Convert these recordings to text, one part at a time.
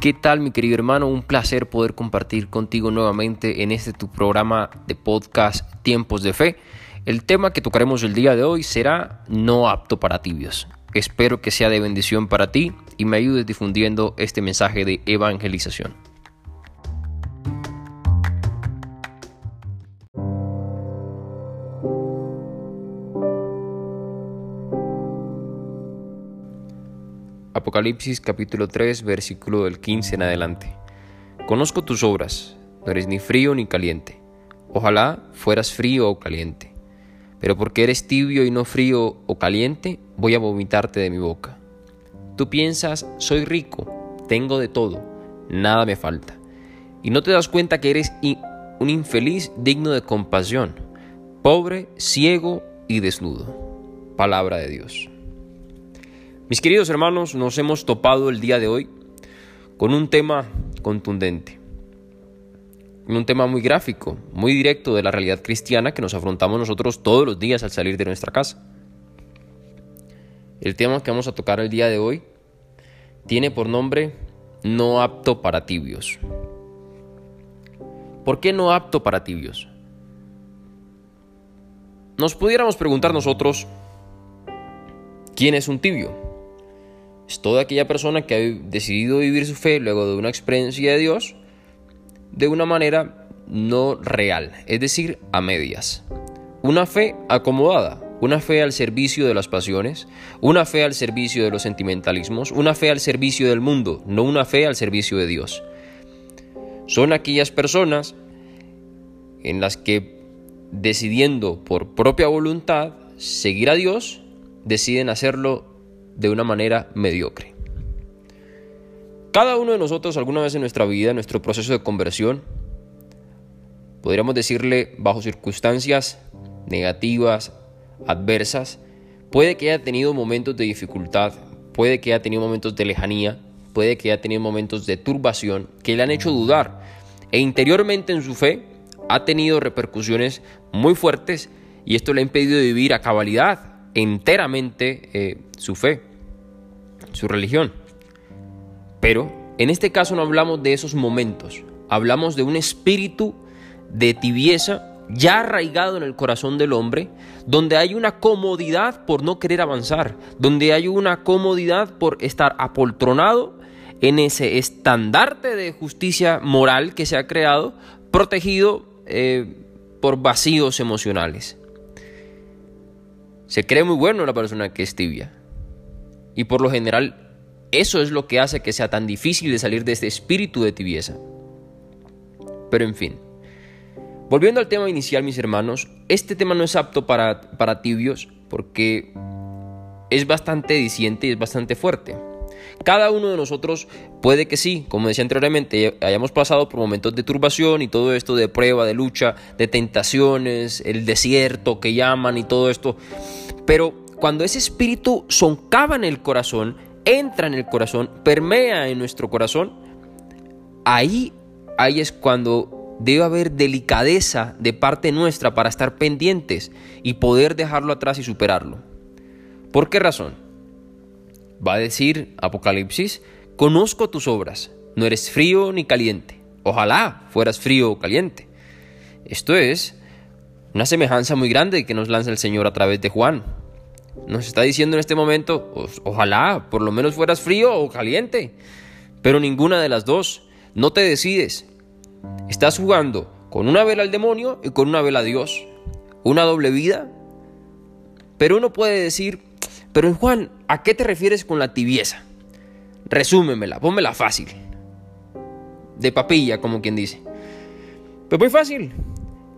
¿Qué tal mi querido hermano? Un placer poder compartir contigo nuevamente en este tu programa de podcast Tiempos de Fe. El tema que tocaremos el día de hoy será no apto para tibios. Espero que sea de bendición para ti y me ayudes difundiendo este mensaje de evangelización. Apocalipsis capítulo 3 versículo del 15 en adelante. Conozco tus obras, no eres ni frío ni caliente. Ojalá fueras frío o caliente. Pero porque eres tibio y no frío o caliente, voy a vomitarte de mi boca. Tú piensas, soy rico, tengo de todo, nada me falta. Y no te das cuenta que eres un infeliz digno de compasión, pobre, ciego y desnudo. Palabra de Dios. Mis queridos hermanos, nos hemos topado el día de hoy con un tema contundente, un tema muy gráfico, muy directo de la realidad cristiana que nos afrontamos nosotros todos los días al salir de nuestra casa. El tema que vamos a tocar el día de hoy tiene por nombre no apto para tibios. ¿Por qué no apto para tibios? Nos pudiéramos preguntar nosotros, ¿quién es un tibio? Es toda aquella persona que ha decidido vivir su fe luego de una experiencia de Dios de una manera no real, es decir, a medias. Una fe acomodada, una fe al servicio de las pasiones, una fe al servicio de los sentimentalismos, una fe al servicio del mundo, no una fe al servicio de Dios. Son aquellas personas en las que decidiendo por propia voluntad seguir a Dios, deciden hacerlo de una manera mediocre. Cada uno de nosotros alguna vez en nuestra vida, en nuestro proceso de conversión, podríamos decirle bajo circunstancias negativas, adversas, puede que haya tenido momentos de dificultad, puede que haya tenido momentos de lejanía, puede que haya tenido momentos de turbación que le han hecho dudar e interiormente en su fe ha tenido repercusiones muy fuertes y esto le ha impedido vivir a cabalidad enteramente eh, su fe, su religión. Pero en este caso no hablamos de esos momentos, hablamos de un espíritu de tibieza ya arraigado en el corazón del hombre, donde hay una comodidad por no querer avanzar, donde hay una comodidad por estar apoltronado en ese estandarte de justicia moral que se ha creado, protegido eh, por vacíos emocionales. Se cree muy bueno la persona que es tibia. Y por lo general, eso es lo que hace que sea tan difícil de salir de este espíritu de tibieza. Pero en fin, volviendo al tema inicial, mis hermanos, este tema no es apto para, para tibios porque es bastante diciente y es bastante fuerte. Cada uno de nosotros puede que sí, como decía anteriormente, hayamos pasado por momentos de turbación y todo esto de prueba, de lucha, de tentaciones, el desierto que llaman y todo esto. Pero cuando ese espíritu soncava en el corazón, entra en el corazón, permea en nuestro corazón, ahí, ahí es cuando debe haber delicadeza de parte nuestra para estar pendientes y poder dejarlo atrás y superarlo. ¿Por qué razón? Va a decir Apocalipsis, conozco tus obras, no eres frío ni caliente. Ojalá fueras frío o caliente. Esto es una semejanza muy grande que nos lanza el Señor a través de Juan. Nos está diciendo en este momento, ojalá por lo menos fueras frío o caliente, pero ninguna de las dos. No te decides. Estás jugando con una vela al demonio y con una vela a Dios. Una doble vida. Pero uno puede decir, pero Juan, ¿a qué te refieres con la tibieza? Resúmemela, pónmela fácil. De papilla, como quien dice. Pues muy fácil.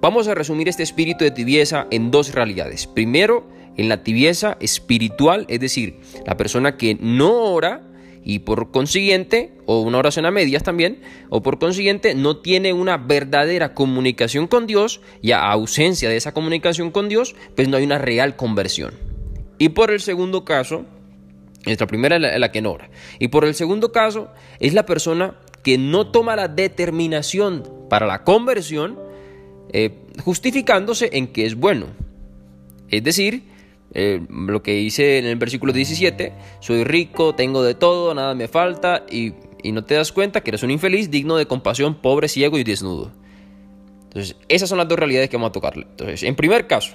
Vamos a resumir este espíritu de tibieza en dos realidades. Primero, en la tibieza espiritual, es decir, la persona que no ora y por consiguiente, o una oración a medias también, o por consiguiente no tiene una verdadera comunicación con Dios y a ausencia de esa comunicación con Dios, pues no hay una real conversión. Y por el segundo caso, nuestra primera es la, que no ora. Y por el segundo caso, es la persona que no toma la determinación para la conversión, eh, justificándose en que es bueno. Es decir, eh, lo que dice en el versículo 17, soy rico, tengo de todo, nada me falta, y, y no te das cuenta que eres un infeliz digno de compasión, pobre, ciego y desnudo. Entonces, esas son las dos realidades que vamos a tocarle. Entonces, en primer caso,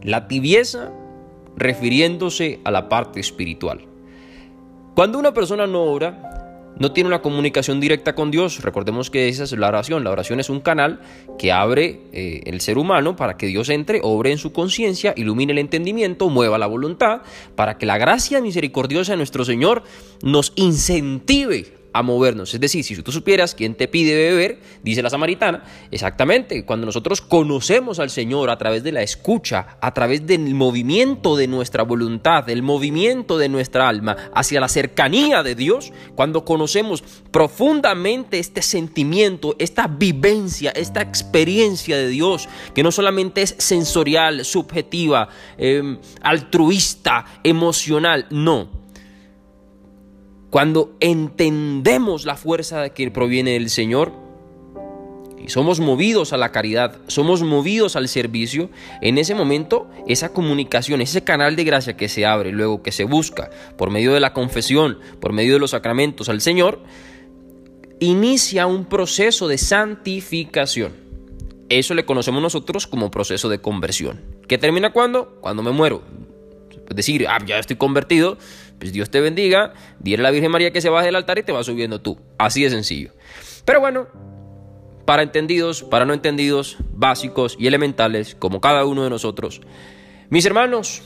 la tibieza refiriéndose a la parte espiritual. Cuando una persona no ora, no tiene una comunicación directa con Dios. Recordemos que esa es la oración. La oración es un canal que abre eh, el ser humano para que Dios entre, obre en su conciencia, ilumine el entendimiento, mueva la voluntad, para que la gracia misericordiosa de nuestro Señor nos incentive a movernos. Es decir, si tú supieras quién te pide beber, dice la samaritana, exactamente, cuando nosotros conocemos al Señor a través de la escucha, a través del movimiento de nuestra voluntad, del movimiento de nuestra alma hacia la cercanía de Dios, cuando conocemos profundamente este sentimiento, esta vivencia, esta experiencia de Dios, que no solamente es sensorial, subjetiva, em, altruista, emocional, no cuando entendemos la fuerza que proviene del Señor y somos movidos a la caridad, somos movidos al servicio, en ese momento esa comunicación, ese canal de gracia que se abre, luego que se busca por medio de la confesión, por medio de los sacramentos al Señor, inicia un proceso de santificación. Eso le conocemos nosotros como proceso de conversión. ¿Qué termina cuando? Cuando me muero. Decir, ah, ya estoy convertido, pues Dios te bendiga, dile a la Virgen María que se baje del altar y te va subiendo tú. Así de sencillo. Pero bueno, para entendidos, para no entendidos, básicos y elementales, como cada uno de nosotros, mis hermanos,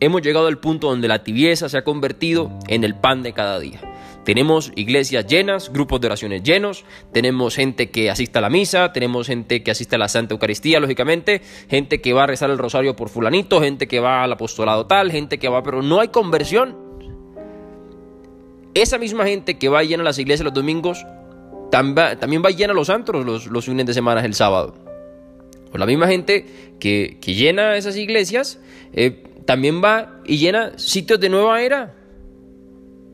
hemos llegado al punto donde la tibieza se ha convertido en el pan de cada día. Tenemos iglesias llenas, grupos de oraciones llenos, tenemos gente que asiste a la misa, tenemos gente que asiste a la Santa Eucaristía, lógicamente, gente que va a rezar el rosario por fulanito, gente que va al apostolado tal, gente que va, pero no hay conversión. Esa misma gente que va llena a las iglesias los domingos, también va llena los antros los, los fines de semana el sábado. O la misma gente que, llena esas iglesias, eh, también va y llena sitios de nueva era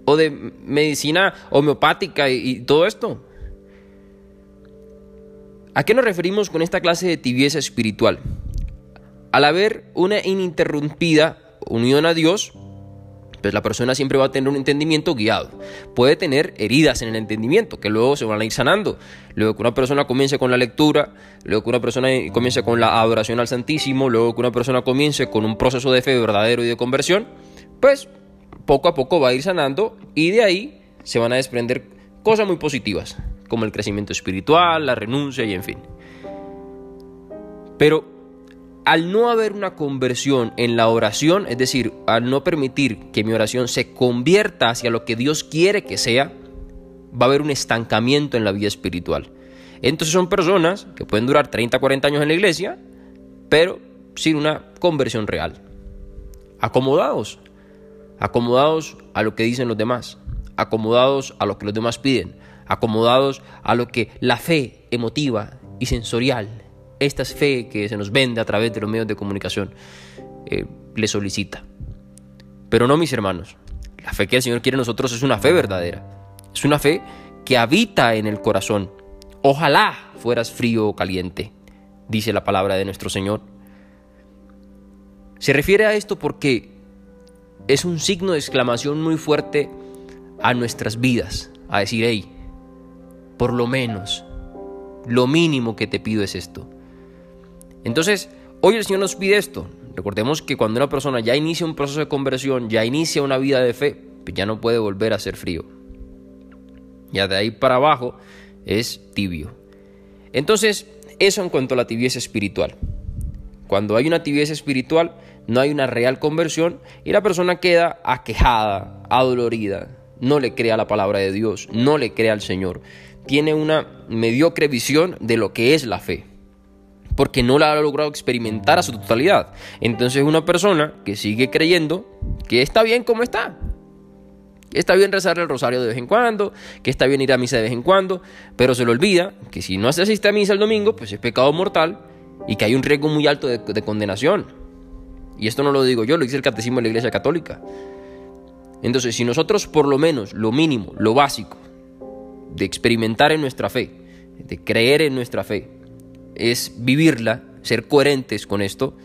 o de medicina homeopática y, todo esto. ¿A qué nos referimos con esta clase de tibieza espiritual? Al haber una ininterrumpida unión a Dios, pues la persona siempre va a tener un entendimiento guiado. Puede tener heridas en el entendimiento que luego se van a ir sanando. Luego que una persona comience con la lectura, luego que una persona comience con la adoración al Santísimo, luego que una persona comience con un proceso de fe verdadero y de conversión, pues poco a poco va a ir sanando y de ahí se van a desprender cosas muy positivas, como el crecimiento espiritual, la renuncia y en fin. Pero al no haber una conversión en la oración, es decir, al no permitir que mi oración se convierta hacia lo que Dios quiere que sea, va a haber un estancamiento en la vida espiritual. Entonces son personas que pueden durar 30, 40 años en la iglesia, pero sin una conversión real. Acomodados acomodados a lo que dicen los demás, acomodados a lo que los demás piden, acomodados a lo que la fe emotiva y sensorial, esta fe que se nos vende a través de los medios de comunicación, eh, le solicita. Pero no, mis hermanos, la fe que el Señor quiere en nosotros es una fe verdadera, es una fe que habita en el corazón. Ojalá fueras frío o caliente, dice la palabra de nuestro Señor. Se refiere a esto porque es un signo de exclamación muy fuerte a nuestras vidas, a decir, hey, por lo menos, lo mínimo que te pido es esto. Entonces, hoy el Señor nos pide esto. Recordemos que cuando una persona ya inicia un proceso de conversión, ya inicia una vida de fe, pues ya no puede volver a ser frío. Ya de ahí para abajo es tibio. Entonces, eso en cuanto a la tibieza espiritual. Cuando hay una tibieza espiritual, no hay una real conversión y la persona queda aquejada, adolorida, no le crea la palabra de Dios, no le crea al Señor. Tiene una mediocre visión de lo que es la fe, porque no la ha logrado experimentar a su totalidad. Entonces una persona que sigue creyendo que está bien como está, que está bien rezar el rosario de vez en cuando, que está bien ir a misa de vez en cuando, pero se le olvida que si no se asiste a misa el domingo, pues es pecado mortal y que hay un riesgo muy alto de, de condenación. Y esto no lo digo yo, lo dice el Catecismo de la Iglesia Católica. Entonces, si nosotros por lo menos lo mínimo, lo básico, de experimentar en nuestra fe, de creer en nuestra fe, es vivirla, ser coherentes con esto,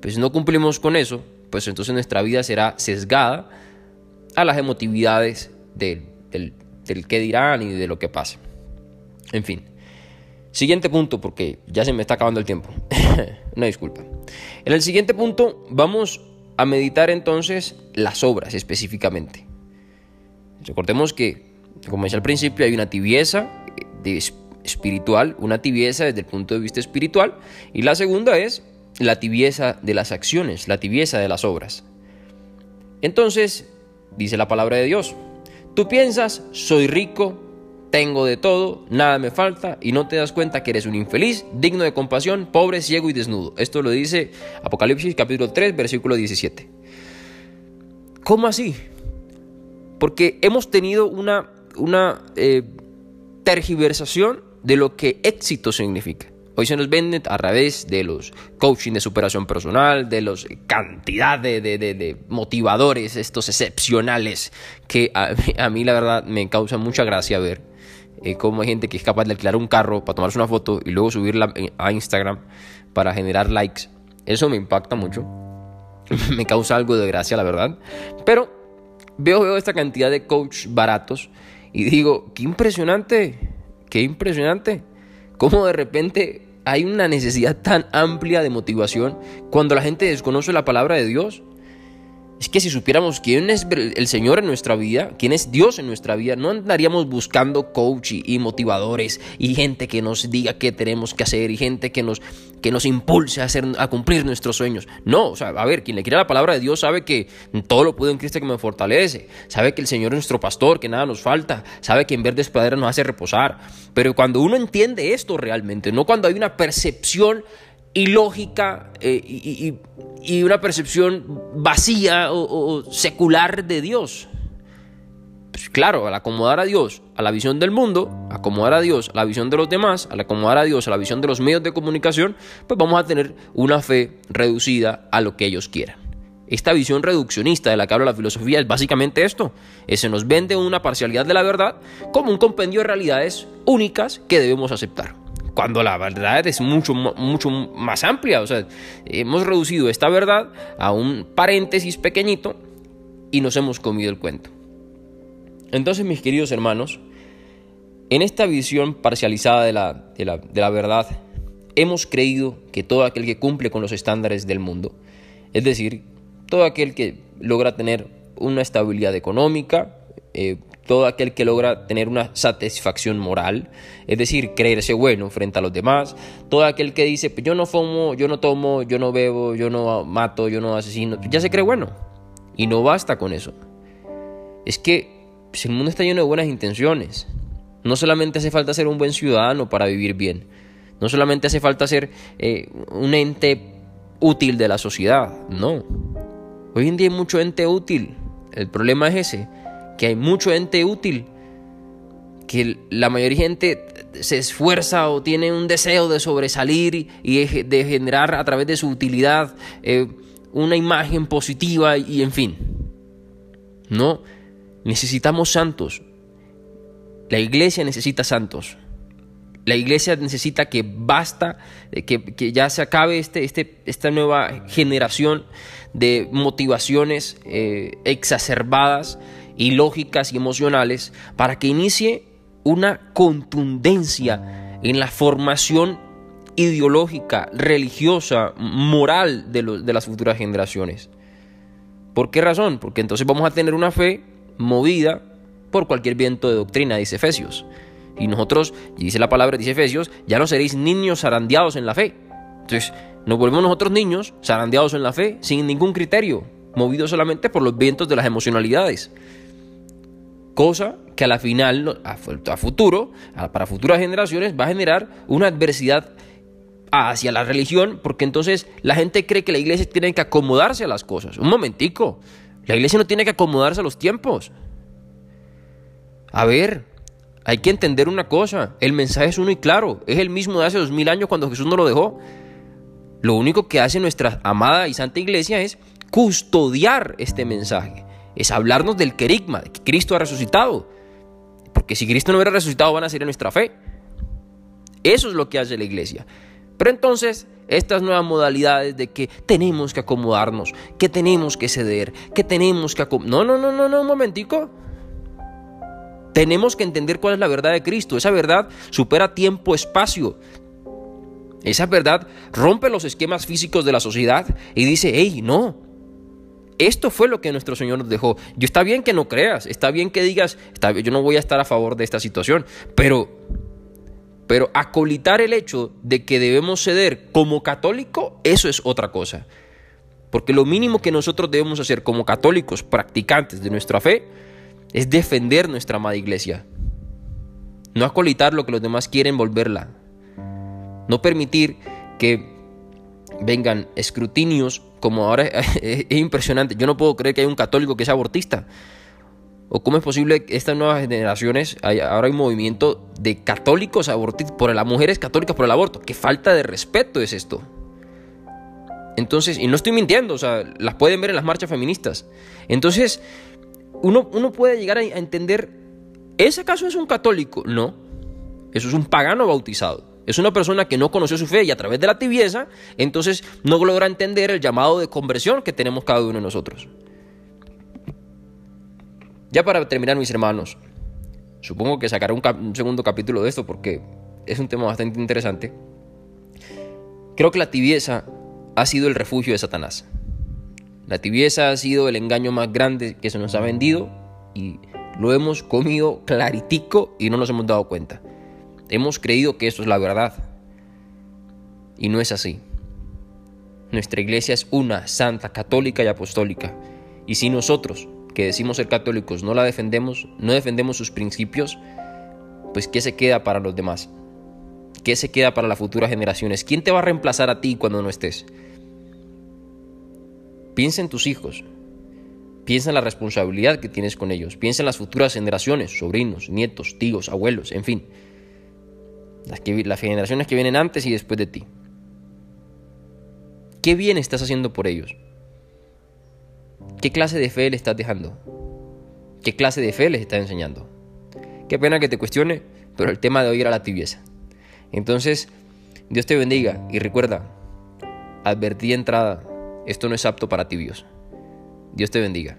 pues no cumplimos con eso, pues entonces nuestra vida será sesgada a las emotividades del, del qué dirán y de lo que pase. En fin. Siguiente punto, porque ya se me está acabando el tiempo. Una disculpa. En el siguiente punto vamos a meditar entonces las obras específicamente. Recordemos que, como decía al principio, hay una tibieza de espiritual, una tibieza desde el punto de vista espiritual, y la segunda es la tibieza de las acciones, la tibieza de las obras. Entonces, dice la palabra de Dios, tú piensas, soy rico, tengo de todo, nada me falta y no te das cuenta que eres un infeliz, digno de compasión, pobre, ciego y desnudo. Esto lo dice Apocalipsis capítulo 3, versículo 17. ¿Cómo así? Porque hemos tenido una, una eh, tergiversación de lo que éxito significa. Hoy se nos vende a través de los coaching de superación personal, de los cantidad de, motivadores, estos excepcionales, que a, mí la verdad me causa mucha gracia ver eh, cómo hay gente que es capaz de alquilar un carro para tomarse una foto y luego subirla a Instagram para generar likes. Eso me impacta mucho. me causa algo de gracia, la verdad. Pero veo, veo esta cantidad de coach baratos y digo, qué impresionante, qué impresionante. Cómo de repente hay una necesidad tan amplia de motivación cuando la gente desconoce la palabra de Dios. Es que si supiéramos quién es el Señor en nuestra vida, quién es Dios en nuestra vida, no andaríamos buscando coach y, motivadores y gente que nos diga qué tenemos que hacer y gente que nos, que nos impulse a, hacer, a cumplir nuestros sueños. No, o sea, a ver, quien le quiera la palabra de Dios sabe que todo lo puedo en Cristo que me fortalece, sabe que el Señor es nuestro pastor, que nada nos falta, sabe que en verdes praderas nos hace reposar. Pero cuando uno entiende esto realmente, no cuando hay una percepción ilógica eh, y, y, una percepción vacía o, secular de Dios. Claro, al acomodar a Dios a la visión del mundo, acomodar a Dios a la visión de los demás, al acomodar a Dios a la visión de los medios de comunicación, pues vamos a tener una fe reducida a lo que ellos quieran. Esta visión reduccionista de la que habla la filosofía es básicamente esto. Se nos vende una parcialidad de la verdad como un compendio de realidades únicas que debemos aceptar cuando la verdad es mucho, mucho más amplia. O sea, hemos reducido esta verdad a un paréntesis pequeñito y nos hemos comido el cuento. Entonces, mis queridos hermanos, en esta visión parcializada de la, de la, de la verdad, hemos creído que todo aquel que cumple con los estándares del mundo, es decir, todo aquel que logra tener una estabilidad económica, eh, todo aquel que logra tener una satisfacción moral, es decir, creerse bueno frente a los demás, todo aquel que dice, pues yo no fumo, yo no tomo, yo no bebo, yo no mato, yo no asesino, ya se cree bueno. Y no basta con eso. Es que pues, el mundo está lleno de buenas intenciones. No solamente hace falta ser un buen ciudadano para vivir bien. No solamente hace falta ser eh, un ente útil de la sociedad. No. Hoy en día hay mucho ente útil. El problema es ese que hay mucho ente útil, que la mayoría de gente se esfuerza o tiene un deseo de sobresalir y de generar a través de su utilidad eh, una imagen positiva y en fin. No, necesitamos santos. La iglesia necesita santos. La iglesia necesita que basta, que, que ya se acabe este, este, esta nueva generación de motivaciones eh, exacerbadas lógicas y emocionales para que inicie una contundencia en la formación ideológica, religiosa, moral de, de las futuras generaciones. ¿Por qué razón? Porque entonces vamos a tener una fe movida por cualquier viento de doctrina, dice Efesios. Y nosotros, dice la palabra, dice Efesios, ya no seréis niños zarandeados en la fe. Entonces, nos volvemos nosotros niños zarandeados en la fe, sin ningún criterio, movidos solamente por los vientos de las emocionalidades. Cosa que a la final, a futuro, para futuras generaciones, va a generar una adversidad hacia la religión, porque entonces la gente cree que la iglesia tiene que acomodarse a las cosas. Un momentico, la iglesia no tiene que acomodarse a los tiempos. A ver, hay que entender una cosa, el mensaje es uno y claro, es el mismo de hace dos mil años cuando Jesús no lo dejó. Lo único que hace nuestra amada y santa iglesia es custodiar este mensaje es hablarnos del querigma, de que Cristo ha resucitado. Porque si Cristo no hubiera resucitado van a ser en nuestra fe. Eso es lo que hace la iglesia. Pero entonces, estas nuevas modalidades de que tenemos que acomodarnos, que tenemos que ceder, que tenemos que... No, no, no, no, no, un momentico. Tenemos que entender cuál es la verdad de Cristo. Esa verdad supera tiempo, espacio. Esa verdad rompe los esquemas físicos de la sociedad y dice, hey, no, esto fue lo que nuestro Señor nos dejó. Yo está bien que no creas, está bien que digas, yo no voy a estar a favor de esta situación, pero, pero acolitar el hecho de que debemos ceder como católico, eso es otra cosa. Porque lo mínimo que nosotros debemos hacer como católicos practicantes de nuestra fe es defender nuestra amada iglesia. No acolitar lo que los demás quieren volverla. No permitir que vengan escrutinios como ahora es, impresionante. Yo no puedo creer que haya un católico que sea abortista. ¿O cómo es posible que estas nuevas generaciones, ahora hay un movimiento de católicos abortistas, por las mujeres católicas por el aborto? ¿Qué falta de respeto es esto? Entonces, y no estoy mintiendo, o sea, las pueden ver en las marchas feministas. Entonces, uno, uno puede llegar a entender, ¿ese acaso es un católico? No, eso es un pagano bautizado. Es una persona que no conoció su fe y a través de la tibieza, entonces no logra entender el llamado de conversión que tenemos cada uno de nosotros. Ya para terminar, mis hermanos, supongo que sacaré un, segundo capítulo de esto porque es un tema bastante interesante. Creo que la tibieza ha sido el refugio de Satanás. La tibieza ha sido el engaño más grande que se nos ha vendido y lo hemos comido claritico y no nos hemos dado cuenta. Hemos creído que esto es la verdad. Y no es así. Nuestra iglesia es una, santa, católica y apostólica. Y si nosotros, que decimos ser católicos, no la defendemos, no defendemos sus principios, pues ¿qué se queda para los demás? ¿Qué se queda para las futuras generaciones? ¿Quién te va a reemplazar a ti cuando no estés? Piensa en tus hijos. Piensa en la responsabilidad que tienes con ellos. Piensa en las futuras generaciones, sobrinos, nietos, tíos, abuelos, en fin las, generaciones que vienen antes y después de ti. ¿Qué bien estás haciendo por ellos? ¿Qué clase de fe le estás dejando? ¿Qué clase de fe les estás enseñando? Qué pena que te cuestione, pero el tema de hoy era la tibieza. Entonces, Dios te bendiga y recuerda, advertí de entrada, esto no es apto para tibios. Dios te bendiga.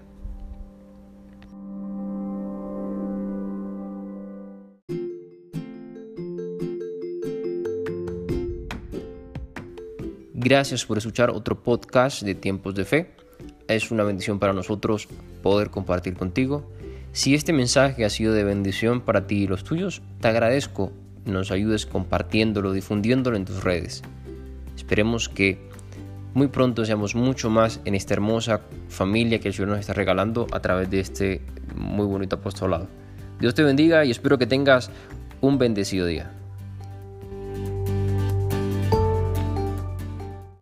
Gracias por escuchar otro podcast de Tiempos de Fe. Es una bendición para nosotros poder compartir contigo. Si este mensaje ha sido de bendición para ti y los tuyos, te agradezco nos ayudes compartiéndolo, difundiéndolo en tus redes. Esperemos que muy pronto seamos mucho más en esta hermosa familia que el Señor nos está regalando a través de este muy bonito apostolado. Dios te bendiga y espero que tengas un bendecido día.